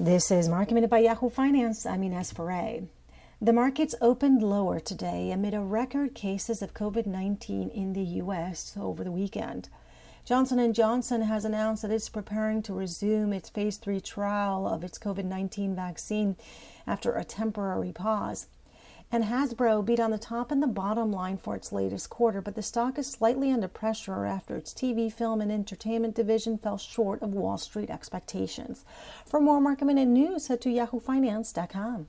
This is Market Minute by Yahoo Finance. I'm Ines Ferre. The markets opened lower today amid a record cases of COVID-19 in the U.S. over the weekend. Johnson & Johnson has announced that it's preparing to resume its phase 3 trial of its COVID-19 vaccine after a temporary pause. And Hasbro beat on the top and the bottom line for its latest quarter, but the stock is slightly under pressure after its TV, film, and entertainment division fell short of Wall Street expectations. For more market minute news, head to yahoofinance.com.